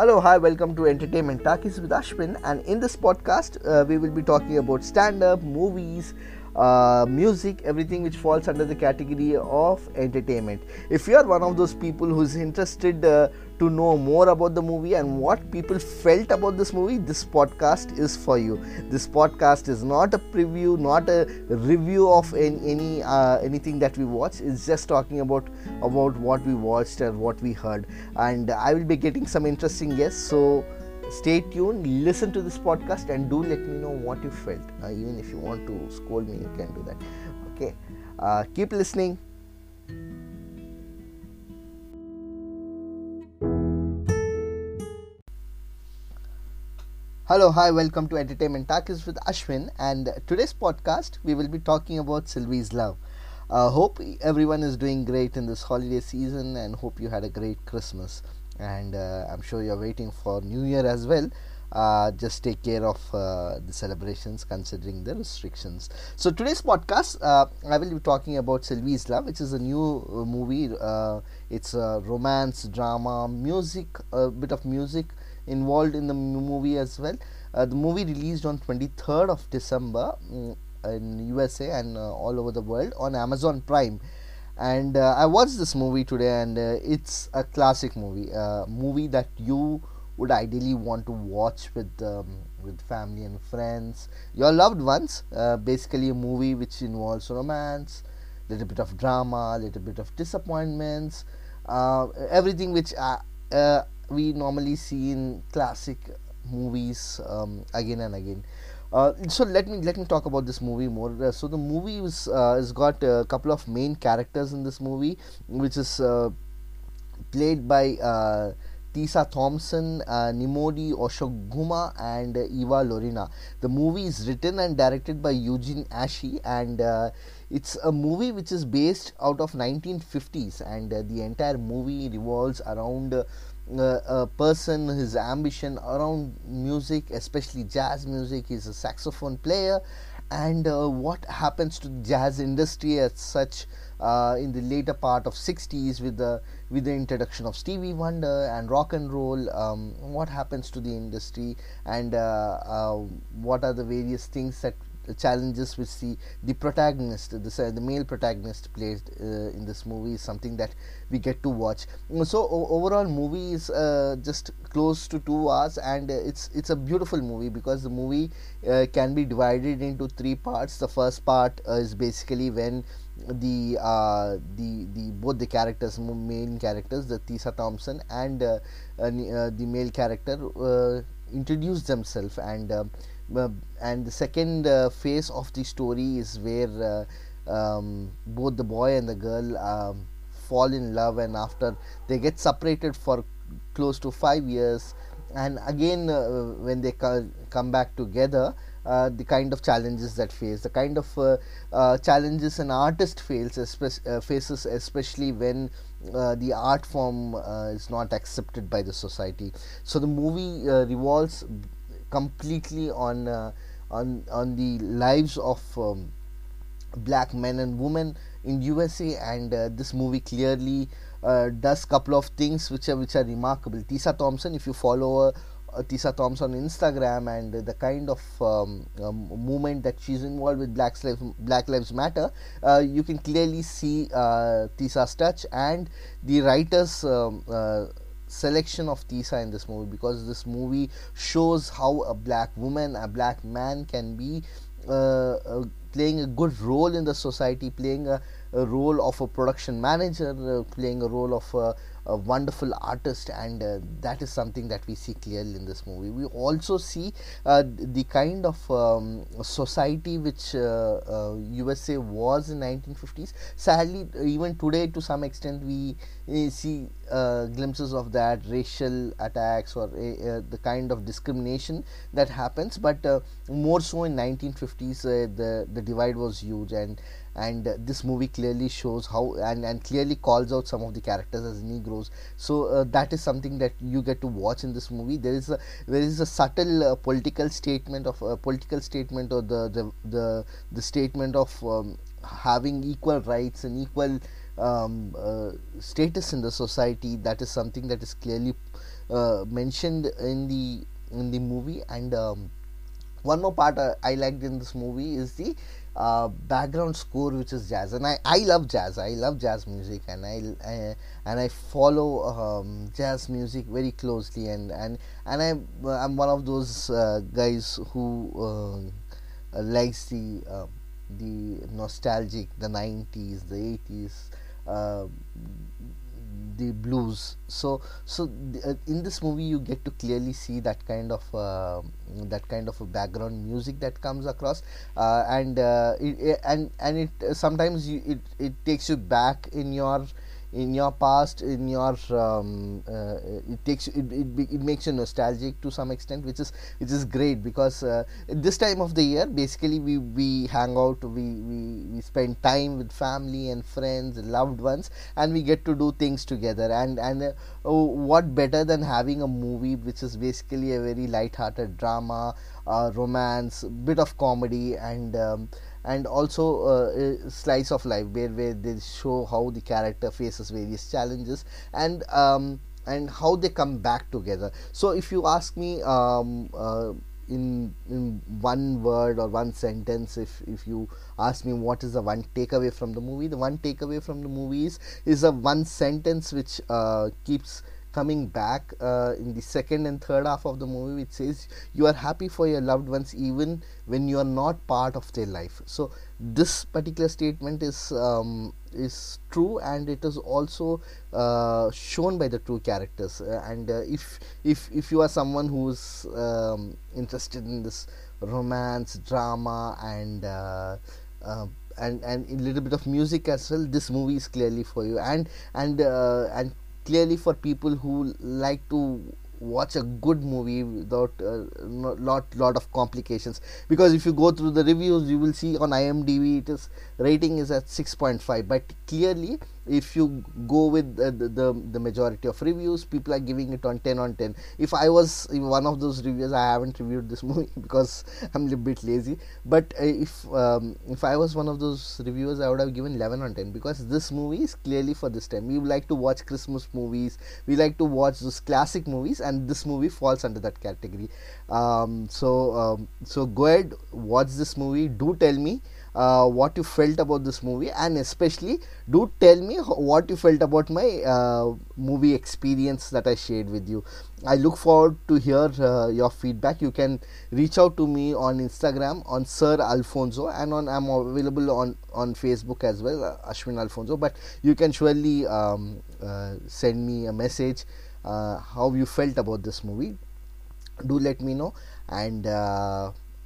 Hello, hi, welcome to Entertainment Talkies with Ashwin. And in this podcast, uh, we will be talking about stand up, movies, uh, music, everything which falls under the category of entertainment. If you are one of those people who's interested uh, to know more about the movie and what people felt about this movie, this podcast is for you. This podcast is not a preview, not a review of any, any uh, anything that we watch. It's just talking about about what we watched and what we heard. And I will be getting some interesting guests. So stay tuned listen to this podcast and do let me know what you felt. Uh, even if you want to scold me you can do that. Okay. Uh, keep listening. Hello, hi, welcome to Entertainment Talkies with Ashwin. And today's podcast, we will be talking about Sylvie's Love. Uh, hope everyone is doing great in this holiday season and hope you had a great Christmas and uh, I'm sure you're waiting for New Year as well. Uh, just take care of uh, the celebrations considering the restrictions. So, today's podcast, uh, I will be talking about Sylvie's Love, which is a new uh, movie. Uh, it's a romance, drama, music, a bit of music involved in the movie as well. the movie released on 23rd of December um, in USA and all over the world on Amazon Prime and uh, I watched this movie today, and uh, it's a classic movie, a movie that you would ideally want to watch with um, with family and friends, your loved ones. Uh, basically, a movie which involves romance, little bit of drama, little bit of disappointments, uh, everything which uh, we normally see in classic movies um, again and again. Uh, so let me let me talk about this movie more. Uh, so the movie was uh, has got a couple of main characters in this movie, which is uh, played by uh, Tessa Thompson, uh, Nnamdi Asomugha, and Eva Longoria. The movie is written and directed by Eugene Ashe, and it's a movie which is based out of 1950s, and the entire movie revolves around uh, a person his ambition around music especially jazz music he's a saxophone player. And uh, what happens to jazz industry as such uh, in the later part of 60s with the with the introduction of Stevie Wonder and rock and roll um, what happens to the industry? And uh, uh, what are the various things that challenges which the the protagonist the, the male protagonist plays uh, in this movie is something that we get to watch. So overall movie is uh, just close to 2 hours and it's it's a beautiful movie because the movie uh, can be divided into three parts. The first part uh, is basically when the uh, the the both the characters main characters the Tessa Thompson and uh, the male character introduce themselves and uh, and the second uh, phase of the story is where uh, um, both the boy and the girl um, fall in love and after they get separated for close to five years. And again uh, when they co- come back together uh, the kind of challenges that face the kind of uh, challenges an artist faces, espe- faces especially when the art form is not accepted by the society. So the movie revolves completely on uh, on on the lives of um, black men and women in USA and uh, this movie clearly uh, does couple of things which are which are remarkable. Tessa Thompson if you follow her uh, Tessa Thompson on Instagram and the kind of um, um, movement that she's involved with Black Lives Black Lives Matter, uh, you can clearly see uh, Tessa's touch and the writers um, uh, selection of Tisa in this movie because this movie shows how a black woman, a black man can be uh, uh, playing a good role in the society, playing a, a role of a production manager, uh, playing a role of a, a wonderful artist, and uh, that is something that we see clearly in this movie. We also see uh, the kind of um, society which USA was in 1950s. Sadly, even today, to some extent, we see glimpses of that racial attacks or the kind of discrimination that happens but more so in 1950s the the divide was huge and and uh, this movie clearly shows how and, and clearly calls out some of the characters as negroes. So uh, that is something that you get to watch in this movie. There is a there is a subtle uh, political statement of a political statement or the the the, the statement of um, having equal rights and equal um, uh, status in the society. That is something that is clearly uh, mentioned in the in the movie. And um, one more part uh, I liked in this movie is the uh, background score which is jazz. And I, I love jazz. I love jazz music and I, and I follow um, jazz music very closely. And and and I I'm one of those uh, guys who uh, likes the uh, the nostalgic the 90s the 80s uh, the blues. So so uh, in this movie you get to clearly see that kind of uh, that kind of background music that comes across. Uh, and uh, it, and and it sometimes you, it it takes you back in your in your past in your um, uh, it takes it, it, it makes you nostalgic to some extent which is which is great because uh, this time of the year basically we we hang out we, we we spend time with family and friends loved ones and we get to do things together. And and uh, oh, what better than having a movie which is basically a very light-hearted drama uh, romance bit of comedy and um, and also uh, a slice of life where, where they show how the character faces various challenges and um, and how they come back together. So if you ask me um, uh, in in one word or one sentence if if you ask me what is the one takeaway from the movie the one takeaway from the movie is, is a one sentence which uh, keeps coming back uh, in the second and third half of the movie which says you are happy for your loved ones even when you are not part of their life. So this particular statement is um, is true and it is also uh, shown by the two characters. Uh, and uh, if if if you are someone who's um, interested in this romance drama and uh, uh, and and a little bit of music as well this movie is clearly for you. And and uh, and clearly for people who like to watch a good movie without a uh, lot lot of complications. Because if you go through the reviews you will see on IMDb it is rating is at 6.5 but clearly if you go with the, the, the majority of reviews people are giving it on 10 on 10 if i was one of those reviewers i haven't reviewed this movie because i'm a little bit lazy. But uh, if um, if i was one of those reviewers i would have given 11 on 10 because this movie is clearly for this time. We like to watch christmas movies. We like to watch those classic movies and this movie falls under that category. Um, so um, so go ahead watch this movie. Do tell me uh, what you felt about this movie and especially do tell me what you felt about my uh, movie experience that I shared with you. I look forward to hear uh, your feedback. You can reach out to me on Instagram on Sir Alfonso and on I'm available on on Facebook as well, uh, Ashwin Alfonso. But you can surely um, uh, send me a message uh, how you felt about this movie. Do let me know and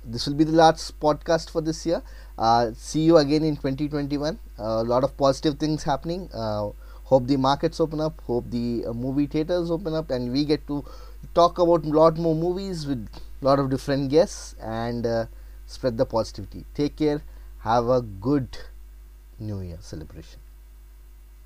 this will be the last podcast for this year. Uh, see you again in 2021. A lot of positive things happening. Uh, hope the markets open up. Hope the uh, movie theaters open up, and we get to talk about a lot more movies with a lot of different guests and uh, spread the positivity. Take care. Have a good New Year celebration.